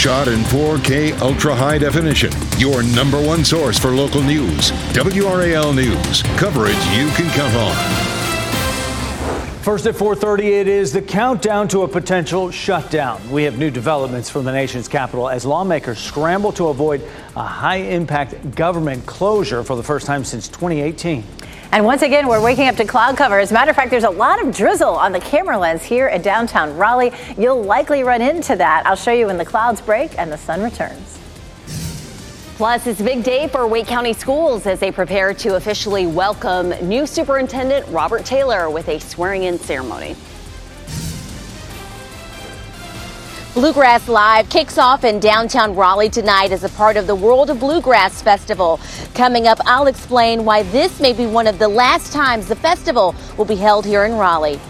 Shot in 4K ultra high definition. Your number one source for local news. WRAL News. Coverage you can count on. First at 4:30 it is the countdown to a potential shutdown. We have new developments from the nation's capital as lawmakers scramble to avoid a high-impact government closure for the first time since 2018. And once again, we're waking up to cloud cover. As a matter of fact, there's a lot of drizzle on the camera lens here at downtown Raleigh. You'll likely run into that. I'll show you when the clouds break and the sun returns. Plus, it's a big day for Wake County schools as they prepare to officially welcome new superintendent Robert Taylor with a swearing in ceremony. Bluegrass Live kicks off in downtown Raleigh tonight as a part of the World of Bluegrass Festival. Coming up, I'll explain why this may be one of the last times the festival will be held here in Raleigh.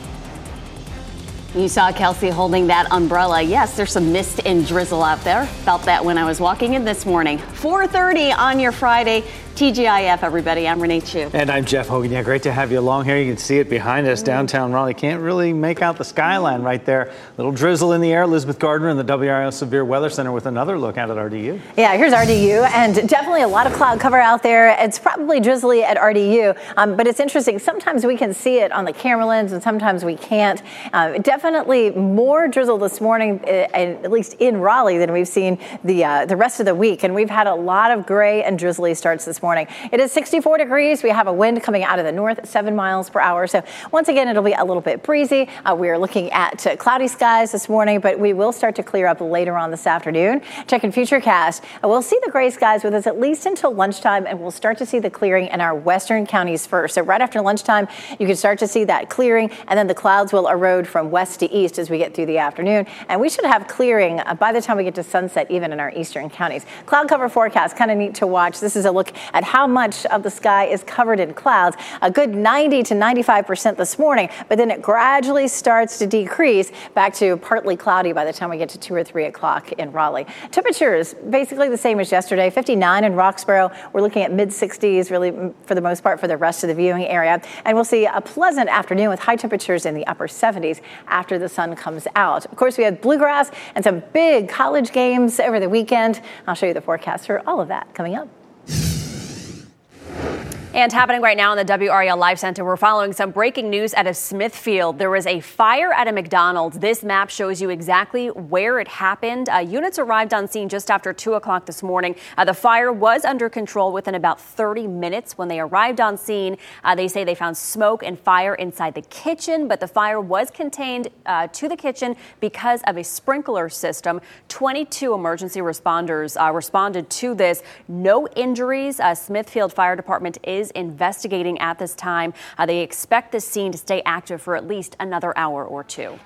You saw Kelsey holding that umbrella. Yes, there's some mist and drizzle out there. Felt that when I was walking in this morning. 4:30 on your Friday. TGIF, everybody. I'm Renee Chou. And I'm Jeff Hogan. Yeah, great to have you along here. You can see it behind us, downtown Raleigh. Can't really make out the skyline right there. Little drizzle in the air. Elizabeth Gardner in the WRAL Severe Weather Center with another look out at RDU. Yeah, here's RDU, and definitely a lot of cloud cover out there. It's probably drizzly at RDU, um, but it's interesting. Sometimes we can see it on the camera lens, and sometimes we can't. Uh, definitely more drizzle this morning, uh, at least in Raleigh, than we've seen the uh, the rest of the week. And we've had a lot of gray and drizzly starts this morning morning. It is 64 degrees. We have a wind coming out of the north, seven miles per hour. So once again, it'll be a little bit breezy. Uh, we are looking at uh, cloudy skies this morning, but we will start to clear up later on this afternoon. Checking Futurecast, uh, we'll see the gray skies with us at least until lunchtime, and we'll start to see the clearing in our western counties first. So right after lunchtime, you can start to see that clearing, and then the clouds will erode from west to east as we get through the afternoon. And we should have clearing uh, by the time we get to sunset, even in our eastern counties. Cloud cover forecast, kind of neat to watch. This is a look at how much of the sky is covered in clouds. A good 90 to 95% this morning, but then it gradually starts to decrease back to partly cloudy by the time we get to 2 or 3 o'clock in Raleigh. Temperatures basically the same as yesterday 59 in Roxboro. We're looking at mid 60s, really, mm, for the most part, for the rest of the viewing area. And we'll see a pleasant afternoon with high temperatures in the upper 70s after the sun comes out. Of course, we have bluegrass and some big college games over the weekend. I'll show you the forecast for all of that coming up. And happening right now in the WRAL Live Center, we're following some breaking news out of Smithfield. There was a fire at a McDonald's. This map shows you exactly where it happened. Uh, units arrived on scene just after 2 o'clock this morning. Uh, the fire was under control within about 30 minutes. When they arrived on scene, uh, they say they found smoke and fire inside the kitchen, but the fire was contained uh, to the kitchen because of a sprinkler system. 22 emergency responders uh, responded to this. No injuries. Uh, Smithfield Fire Department is is investigating at this time. Uh, they expect the scene to stay active for at least another hour or two.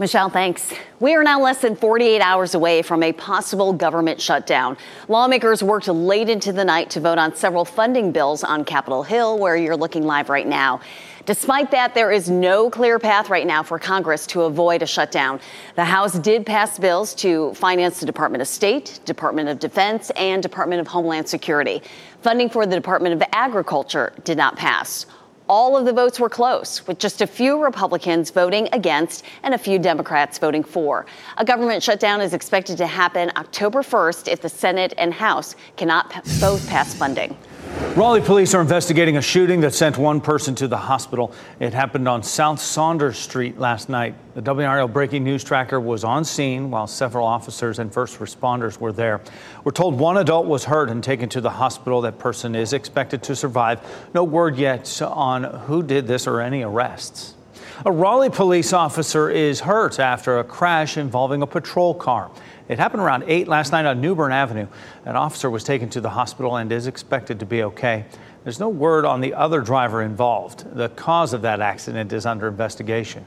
Michelle, thanks. We are now less than 48 hours away from a possible government shutdown. Lawmakers worked late into the night to vote on several funding bills on Capitol Hill, where you're looking live right now. Despite that, there is no clear path right now for Congress to avoid a shutdown. The House did pass bills to finance the Department of State, Department of Defense, and Department of Homeland Security. Funding for the Department of Agriculture did not pass all of the votes were close, with just a few Republicans voting against and a few Democrats voting for. A government shutdown is expected to happen October 1st if the Senate and House cannot both pass funding. Raleigh police are investigating a shooting that sent one person to the hospital. It happened on South Saunders Street last night. The WRAL breaking news tracker was on scene while several officers and first responders were there. We're told one adult was hurt and taken to the hospital. That person is expected to survive. No word yet on who did this or any arrests. A Raleigh police officer is hurt after a crash involving a patrol car. It happened around 8 last night on New Bern Avenue. An officer was taken to the hospital and is expected to be okay. There's no word on the other driver involved. The cause of that accident is under investigation.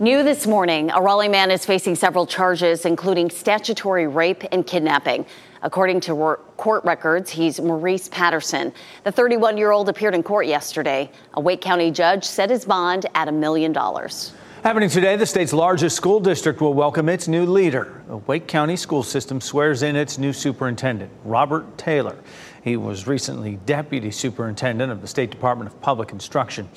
New this morning, a Raleigh man is facing several charges, including statutory rape and kidnapping. According to court records, he's Maurice Patterson. The 31 year old appeared in court yesterday. A Wake County judge set his bond at a million dollars. Happening today, the state's largest school district will welcome its new leader. The Wake County school system swears in its new superintendent, Robert Taylor. He was recently deputy superintendent of the State Department of Public Instruction.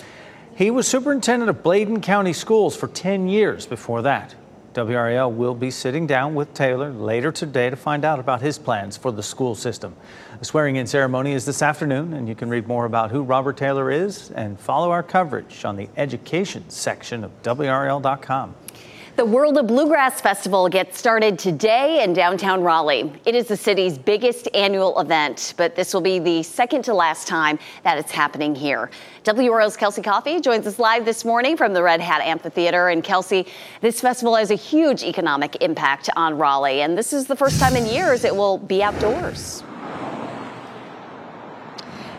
He was superintendent of Bladen County Schools for 10 years before that. WRAL will be sitting down with Taylor later today to find out about his plans for the school system. The swearing in ceremony is this afternoon, and you can read more about who Robert Taylor is and follow our coverage on the education section of WRAL.com. The World of Bluegrass Festival gets started today in downtown Raleigh. It is the city's biggest annual event, but this will be the second to last time that it's happening here. WRAL's Kelsey Coffey joins us live this morning from the Red Hat Amphitheater. And Kelsey, this festival has a huge economic impact on Raleigh, and this is the first time in years it will be outdoors.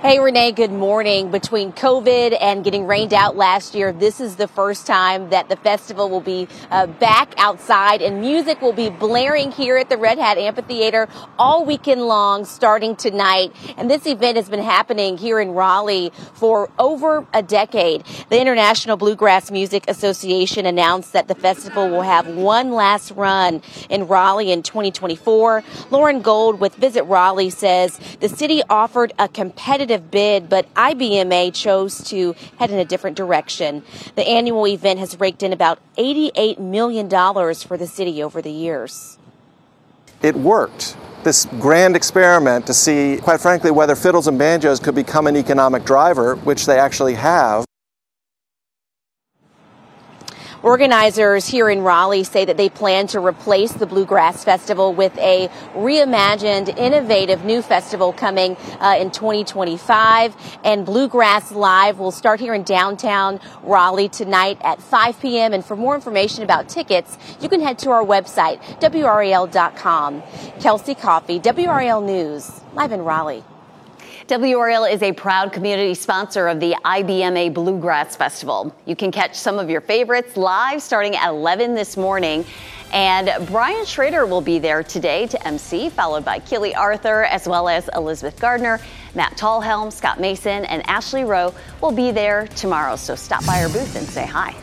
Hey, Renee, good morning. Between COVID and getting rained out last year, this is the first time that the festival will be uh, back outside and music will be blaring here at the Red Hat Amphitheater all weekend long, starting tonight. And this event has been happening here in Raleigh for over a decade. The International Bluegrass Music Association announced that the festival will have one last run in Raleigh in 2024. Lauren Gold with Visit Raleigh says the city offered a competitive competitive bid, but IBMA chose to head in a different direction. The annual event has raked in about $88 million for the city over the years. It worked this grand experiment to see, quite frankly, whether fiddles and banjos could become an economic driver, which they actually have. Organizers here in Raleigh say that they plan to replace the Bluegrass Festival with a reimagined, innovative new festival coming uh, in 2025. And Bluegrass Live will start here in downtown Raleigh tonight at 5 p.m. And for more information about tickets, you can head to our website, WRAL.com. Kelsey Coffey, WRAL News, live in Raleigh. WRAL is a proud community sponsor of the IBMA Bluegrass Festival. You can catch some of your favorites live starting at 11 this morning. And Brian Schrader will be there today to MC, followed by Keely Arthur, as well as Elizabeth Gardner, Matt Talhelm, Scott Mason, and Ashley Rowe will be there tomorrow. So stop by our booth and say hi.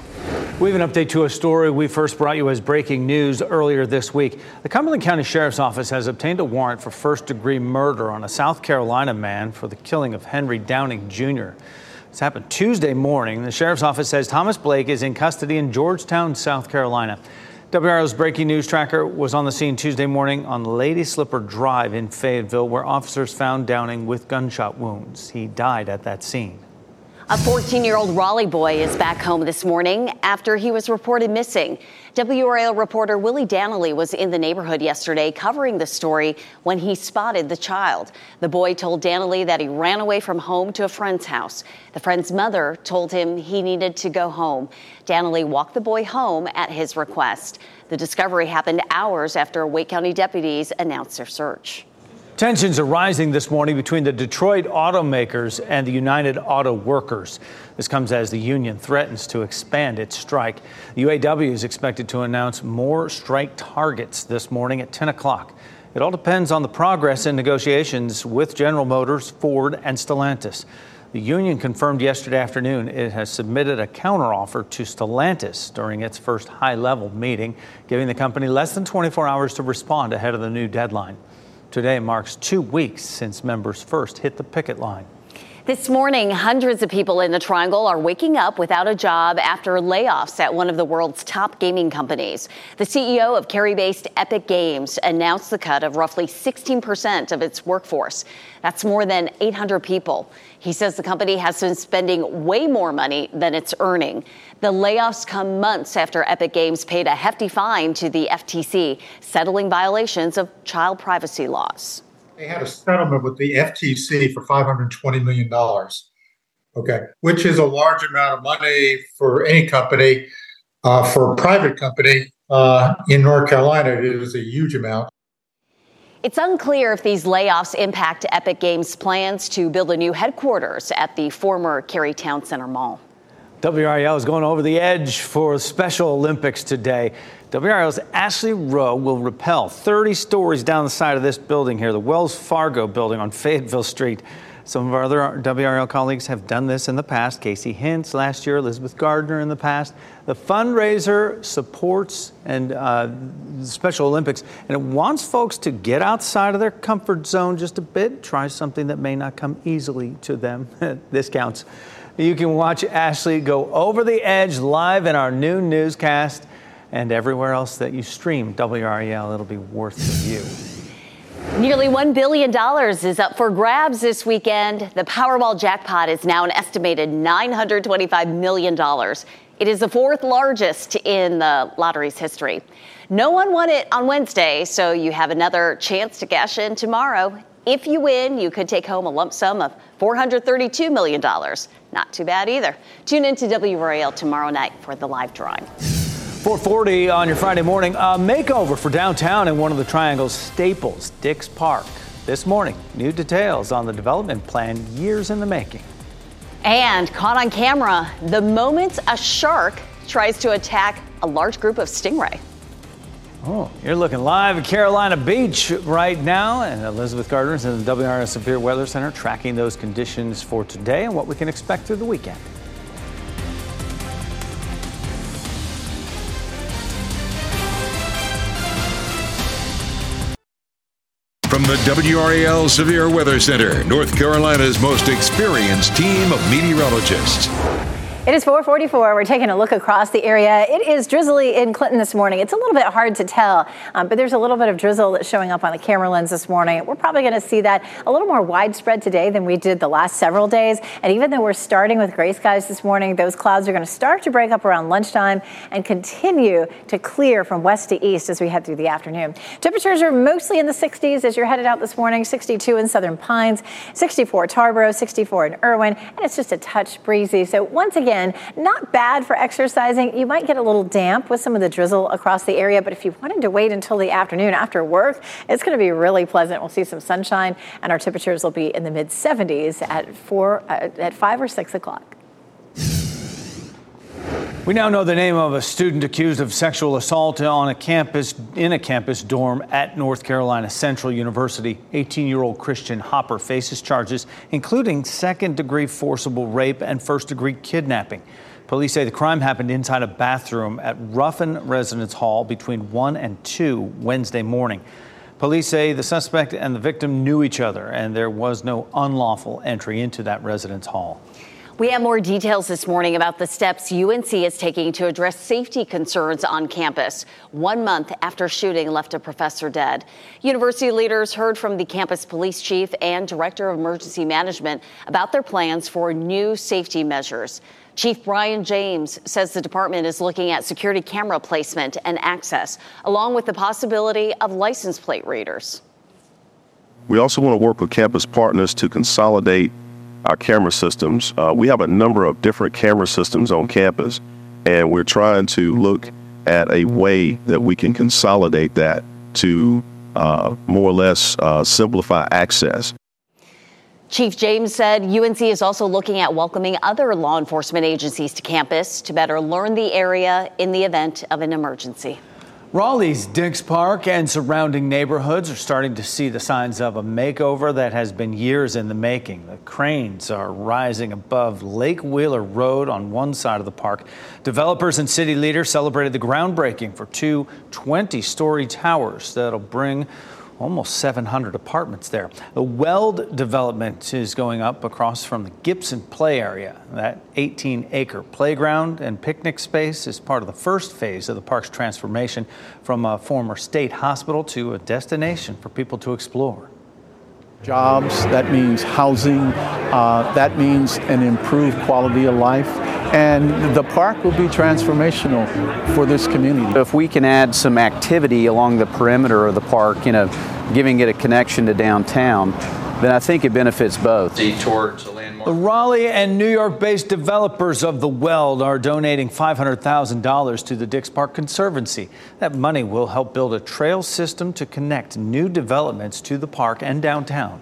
We have an update to a story we first brought you as breaking news earlier this week. The Cumberland County Sheriff's Office has obtained a warrant for first degree murder on a South Carolina man for the killing of Henry Downing Jr. This happened Tuesday morning. The Sheriff's Office says Thomas Blake is in custody in Georgetown, South Carolina. WRAL's breaking news tracker was on the scene Tuesday morning on Lady Slipper Drive in Fayetteville, where officers found Downing with gunshot wounds. He died at that scene. A 14 year old Raleigh boy is back home this morning after he was reported missing. WRAL reporter Willie Danley was in the neighborhood yesterday covering the story when he spotted the child. The boy told Danley that he ran away from home to a friend's house. The friend's mother told him he needed to go home. Danley walked the boy home at his request. The discovery happened hours after Wake County deputies announced their search. Tensions are rising this morning between the Detroit automakers and the United Auto Workers. This comes as the union threatens to expand its strike. The UAW is expected to announce more strike targets this morning at 10 o'clock. It all depends on the progress in negotiations with General Motors, Ford, and Stellantis. The union confirmed yesterday afternoon it has submitted a counteroffer to Stellantis during its first high level meeting, giving the company less than 24 hours to respond ahead of the new deadline. Today marks two weeks since members first hit the picket line. This morning, hundreds of people in the Triangle are waking up without a job after layoffs at one of the world's top gaming companies. The CEO of Cary based Epic Games announced the cut of roughly 16% of its workforce. That's more than 800 people. He says the company has been spending way more money than it's earning. The layoffs come months after Epic Games paid a hefty fine to the FTC, settling violations of child privacy laws. They had a settlement with the FTC for $520 million, okay, which is a large amount of money for any company. Uh, for a private company uh, in North Carolina, it is a huge amount. It's unclear if these layoffs impact Epic Games' plans to build a new headquarters at the former Cary Town Center Mall. WRAL is going over the edge for Special Olympics today. WRAL's Ashley Rowe will rappel 30 stories down the side of this building here, the Wells Fargo building on Fayetteville Street. Some of our other WRL colleagues have done this in the past. Casey Hintz last year, Elizabeth Gardner in the past. The fundraiser supports and uh, Special Olympics, and it wants folks to get outside of their comfort zone just a bit, try something that may not come easily to them. this counts. You can watch Ashley go over the edge live in our new newscast and everywhere else that you stream WRAL. It'll be worth the view. Nearly $1 billion is up for grabs this weekend. The Powerball jackpot is now an estimated $925 million. It is the fourth largest in the lottery's history. No one won it on Wednesday, so you have another chance to cash in tomorrow. If you win, you could take home a lump sum of $432 million. Not too bad either. Tune in to WRAL tomorrow night for the live drawing. 440 on your Friday morning. A makeover for downtown in one of the Triangle's staples, Dix Park. This morning, new details on the development plan years in the making. And caught on camera, the moment a shark tries to attack a large group of stingray. Oh, you're looking live at Carolina Beach right now, and Elizabeth Gardner is in the WRAL Severe Weather Center tracking those conditions for today and what we can expect through the weekend. From the WRAL Severe Weather Center, North Carolina's most experienced team of meteorologists. It is 444. We're taking a look across the area. It is drizzly in Clinton this morning. It's a little bit hard to tell, um, but there's a little bit of drizzle that's showing up on the camera lens this morning. We're probably going to see that a little more widespread today than we did the last several days. And even though we're starting with gray skies this morning, those clouds are going to start to break up around lunchtime and continue to clear from west to east as we head through the afternoon. Temperatures are mostly in the 60s as you're headed out this morning 62 in Southern Pines, 64 Tarboro, 64 in Erwin, and it's just a touch breezy. So once again, again, not bad for exercising. You might get a little damp with some of the drizzle across the area, but if you wanted to wait until the afternoon after work, it's going to be really pleasant. We'll see some sunshine, and our temperatures will be in the mid 70s at four, uh, at five or six o'clock. We now know the name of a student accused of sexual assault on a campus in a campus dorm at North Carolina Central University. 18-year-old Christian Hopper faces charges including second-degree forcible rape and first-degree kidnapping. Police say the crime happened inside a bathroom at Ruffin Residence Hall between 1 and 2 Wednesday morning. Police say the suspect and the victim knew each other and there was no unlawful entry into that residence hall. We have more details this morning about the steps UNC is taking to address safety concerns on campus, one month after shooting left a professor dead. University leaders heard from the campus police chief and director of emergency management about their plans for new safety measures. Chief Brian James says the department is looking at security camera placement and access, along with the possibility of license plate readers. We also want to work with campus partners to consolidate our camera systems. Uh, we have a number of different camera systems on campus, and we're trying to look at a way that we can consolidate that to uh, more or less uh, simplify access. Chief James said UNC is also looking at welcoming other law enforcement agencies to campus to better learn the area in the event of an emergency. Raleigh's Dix Park and surrounding neighborhoods are starting to see the signs of a makeover that has been years in the making. The cranes are rising above Lake Wheeler Road on one side of the park. Developers and city leaders celebrated the groundbreaking for two 20 story towers that'll bring almost 700 apartments there. The Weld development is going up across from the Gipson Play area. That 18 acre playground and picnic space is part of the first phase of the park's transformation from a former state hospital to a destination for people to explore. Jobs, that means housing, uh, that means an improved quality of life, and the park will be transformational for this community. If we can add some activity along the perimeter of the park, you know, giving it a connection to downtown, then I think it benefits both. Towards a landmark. The Raleigh and New York based developers of the Weld are donating $500,000 to the Dix Park Conservancy. That money will help build a trail system to connect new developments to the park and downtown.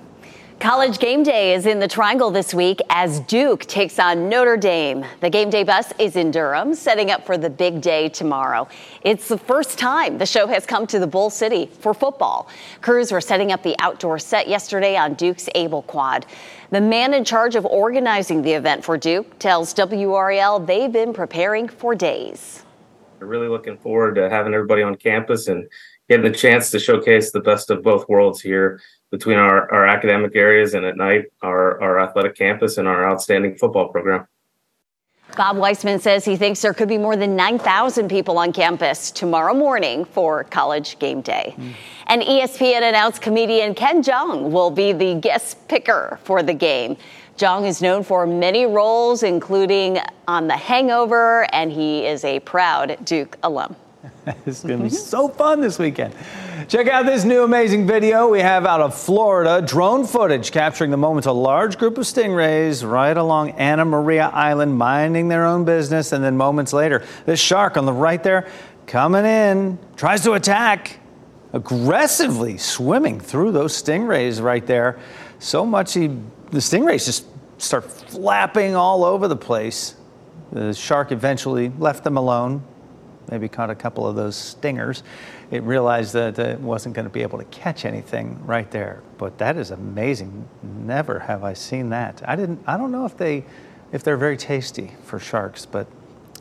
College game day is in the Triangle this week as Duke takes on Notre Dame. The game day bus is in Durham, setting up for the big day tomorrow. It's the first time the show has come to the Bull City for football. Crews were setting up the outdoor set yesterday on Duke's Abele Quad. The man in charge of organizing the event for Duke tells WRAL they've been preparing for days. Really looking forward to having everybody on campus and getting the chance to showcase the best of both worlds here between our, our academic areas and at night our, our athletic campus and our outstanding football program. Bob Weisman says he thinks there could be more than 9,000 people on campus tomorrow morning for college game day. Mm. And ESPN announced comedian Ken Jeong will be the guest picker for the game. Jeong is known for many roles, including on The Hangover, and he is a proud Duke alum. it's going to be mm-hmm. so fun this weekend. Check out this new amazing video we have out of Florida. Drone footage capturing the moments a large group of stingrays right along Anna Maria Island minding their own business. And then moments later, this shark on the right there coming in tries to attack, aggressively swimming through those stingrays right there. So much he, the stingrays just start flapping all over the place. The shark eventually left them alone, maybe caught a couple of those stingers. It realized that it wasn't going to be able to catch anything right there. But that is amazing. Never have I seen that. I didn't. I don't know if they, if they're very tasty for sharks, but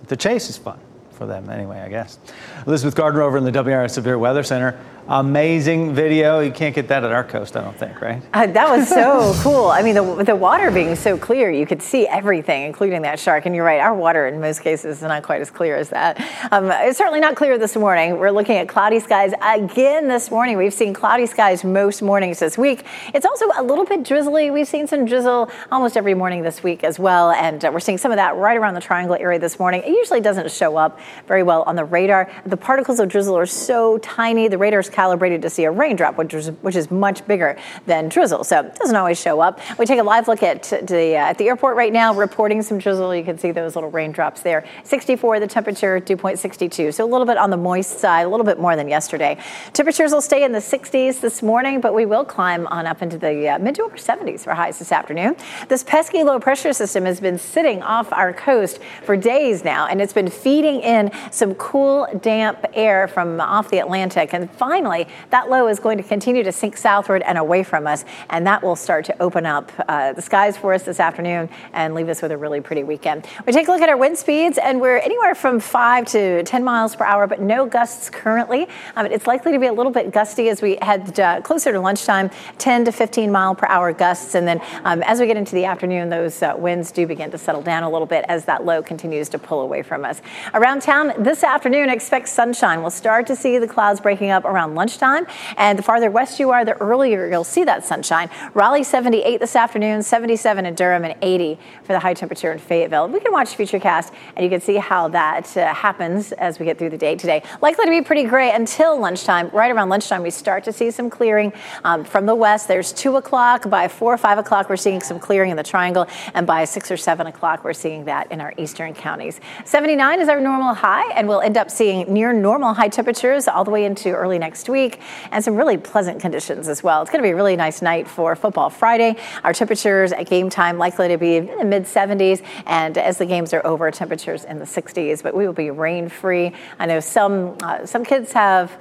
the chase is fun for them anyway, I guess. Elizabeth Gardner over in the WRAL Severe Weather Center amazing video. You can't get that at our coast, I don't think, right? Uh, that was so cool. I mean, the, the water being so clear, you could see everything, including that shark. And you're right, our water in most cases is not quite as clear as that. Um, it's certainly not clear this morning. We're looking at cloudy skies again this morning. We've seen cloudy skies most mornings this week. It's also a little bit drizzly. We've seen some drizzle almost every morning this week as well. And uh, we're seeing some of that right around the triangle area this morning. It usually doesn't show up very well on the radar. The particles of drizzle are so tiny. The radar's calibrated to see a raindrop, which is, which is much bigger than drizzle. So it doesn't always show up. We take a live look at the, uh, at the airport right now, reporting some drizzle. You can see those little raindrops there. 64 the temperature, dew point 62. So a little bit on the moist side, a little bit more than yesterday. Temperatures will stay in the 60s this morning, but we will climb on up into the uh, mid to upper 70s for highs this afternoon. This pesky low pressure system has been sitting off our coast for days now, and it's been feeding in some cool, damp air from off the Atlantic. And finally, that low is going to continue to sink southward and away from us, and that will start to open up uh, the skies for us this afternoon and leave us with a really pretty weekend. We take a look at our wind speeds, and we're anywhere from 5 to 10 miles per hour, but no gusts currently. Um, it's likely to be a little bit gusty as we head uh, closer to lunchtime, 10 to 15 mile per hour gusts. And then um, as we get into the afternoon, those uh, winds do begin to settle down a little bit as that low continues to pull away from us. Around town this afternoon, expect sunshine. We'll start to see the clouds breaking up around lunchtime. And the farther west you are, the earlier you'll see that sunshine. Raleigh 78 this afternoon, 77 in Durham, and 80 for the high temperature in Fayetteville. We can watch Futurecast and you can see how that uh, happens as we get through the day today. Likely to be pretty gray until lunchtime. Right around lunchtime, we start to see some clearing um, from the west. There's 2 o'clock. By 4 or 5 o'clock, we're seeing some clearing in the triangle. And by 6 or 7 o'clock, we're seeing that in our eastern counties. 79 is our normal high, and we'll end up seeing near normal high temperatures all the way into early next week and some really pleasant conditions as well. It's going to be a really nice night for Football Friday. Our temperatures at game time likely to be in the mid 70s, and as the games are over, temperatures in the 60s. But we will be rain free. I know some uh, some kids have.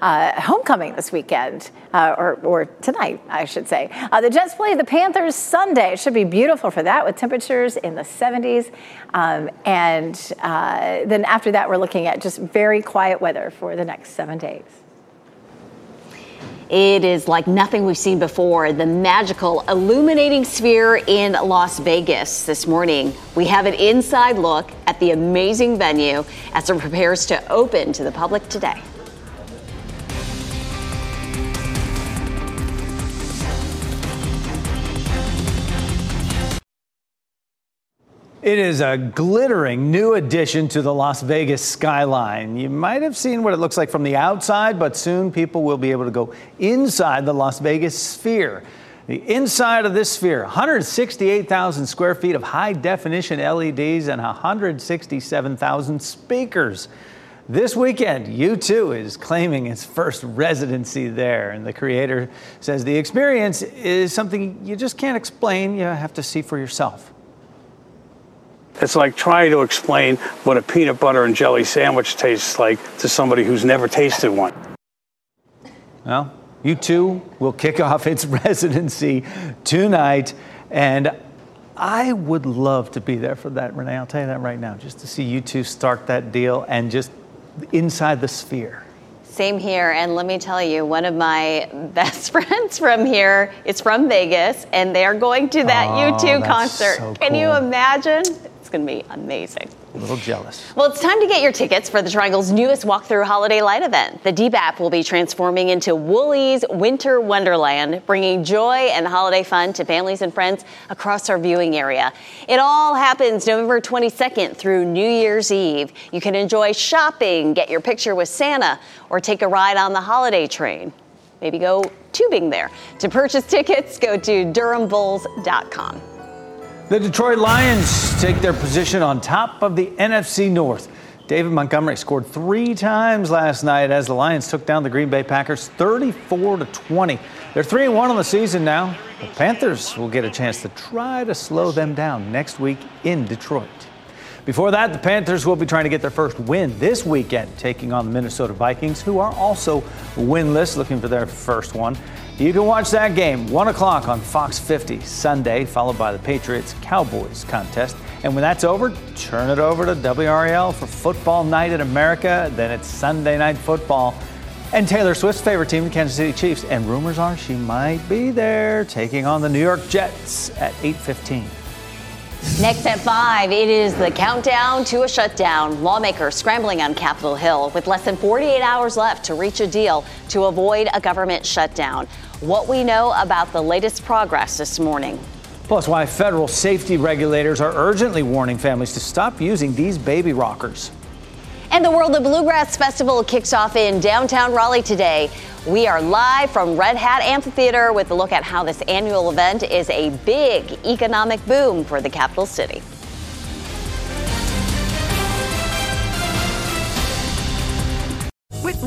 Uh, homecoming this weekend, uh, or, or, tonight, I should say. Uh, the Jets play the Panthers Sunday. It should be beautiful for that with temperatures in the 70s. Um, and uh, then after that, we're looking at just very quiet weather for the next seven days. It is like nothing we've seen before. The magical illuminating sphere in Las Vegas this morning. We have an inside look at the amazing venue as it prepares to open to the public today. It is a glittering new addition to the Las Vegas skyline. You might have seen what it looks like from the outside, but soon people will be able to go inside the Las Vegas sphere. The inside of this sphere, 168,000 square feet of high definition LEDs and 167,000 speakers. This weekend, U2 is claiming its first residency there, and the creator says the experience is something you just can't explain. You have to see for yourself. It's like trying to explain what a peanut butter and jelly sandwich tastes like to somebody who's never tasted one. Well, U2 will kick off its residency tonight, and I would love to be there for that, Renee. I'll tell you that right now, just to see U2 start that deal and just inside the sphere. Same here. And let me tell you, one of my best friends from here is from Vegas, and they're going to that Oh, U2 concert. so Can you imagine? It's going to be amazing. A little jealous. Well, it's time to get your tickets for the Triangle's newest walkthrough holiday light event. The DBAP will be transforming into Woolies Winter Wonderland, bringing joy and holiday fun to families and friends across our viewing area. It all happens November 22nd through New Year's Eve. You can enjoy shopping, get your picture with Santa, or take a ride on the holiday train. Maybe go tubing there. To purchase tickets, go to durhambulls.com. The Detroit Lions take their position on top of the NFC North. David Montgomery scored three times last night as the Lions took down the Green Bay Packers 34 to 20. They're 3 and 1 on the season now. The Panthers will get a chance to try to slow them down next week in Detroit. Before that, the Panthers will be trying to get their first win this weekend, taking on the Minnesota Vikings, who are also winless, looking for their first one. You can watch that game, 1 o'clock on Fox 50 Sunday, followed by the Patriots Cowboys contest. And when that's over, turn it over to WRAL for Football Night in America. Then it's Sunday Night Football. And Taylor Swift's favorite team, the Kansas City Chiefs. And rumors are she might be there, taking on the New York Jets at 8:15. Next at 5, it is the countdown to a shutdown. Lawmakers scrambling on Capitol Hill with less than 48 hours left to reach a deal to avoid a government shutdown. What we know about the latest progress this morning. Plus, why federal safety regulators are urgently warning families to stop using these baby rockers. And the World of Bluegrass Festival kicks off in downtown Raleigh today. We are live from Red Hat Amphitheater with a look at how this annual event is a big economic boom for the capital city.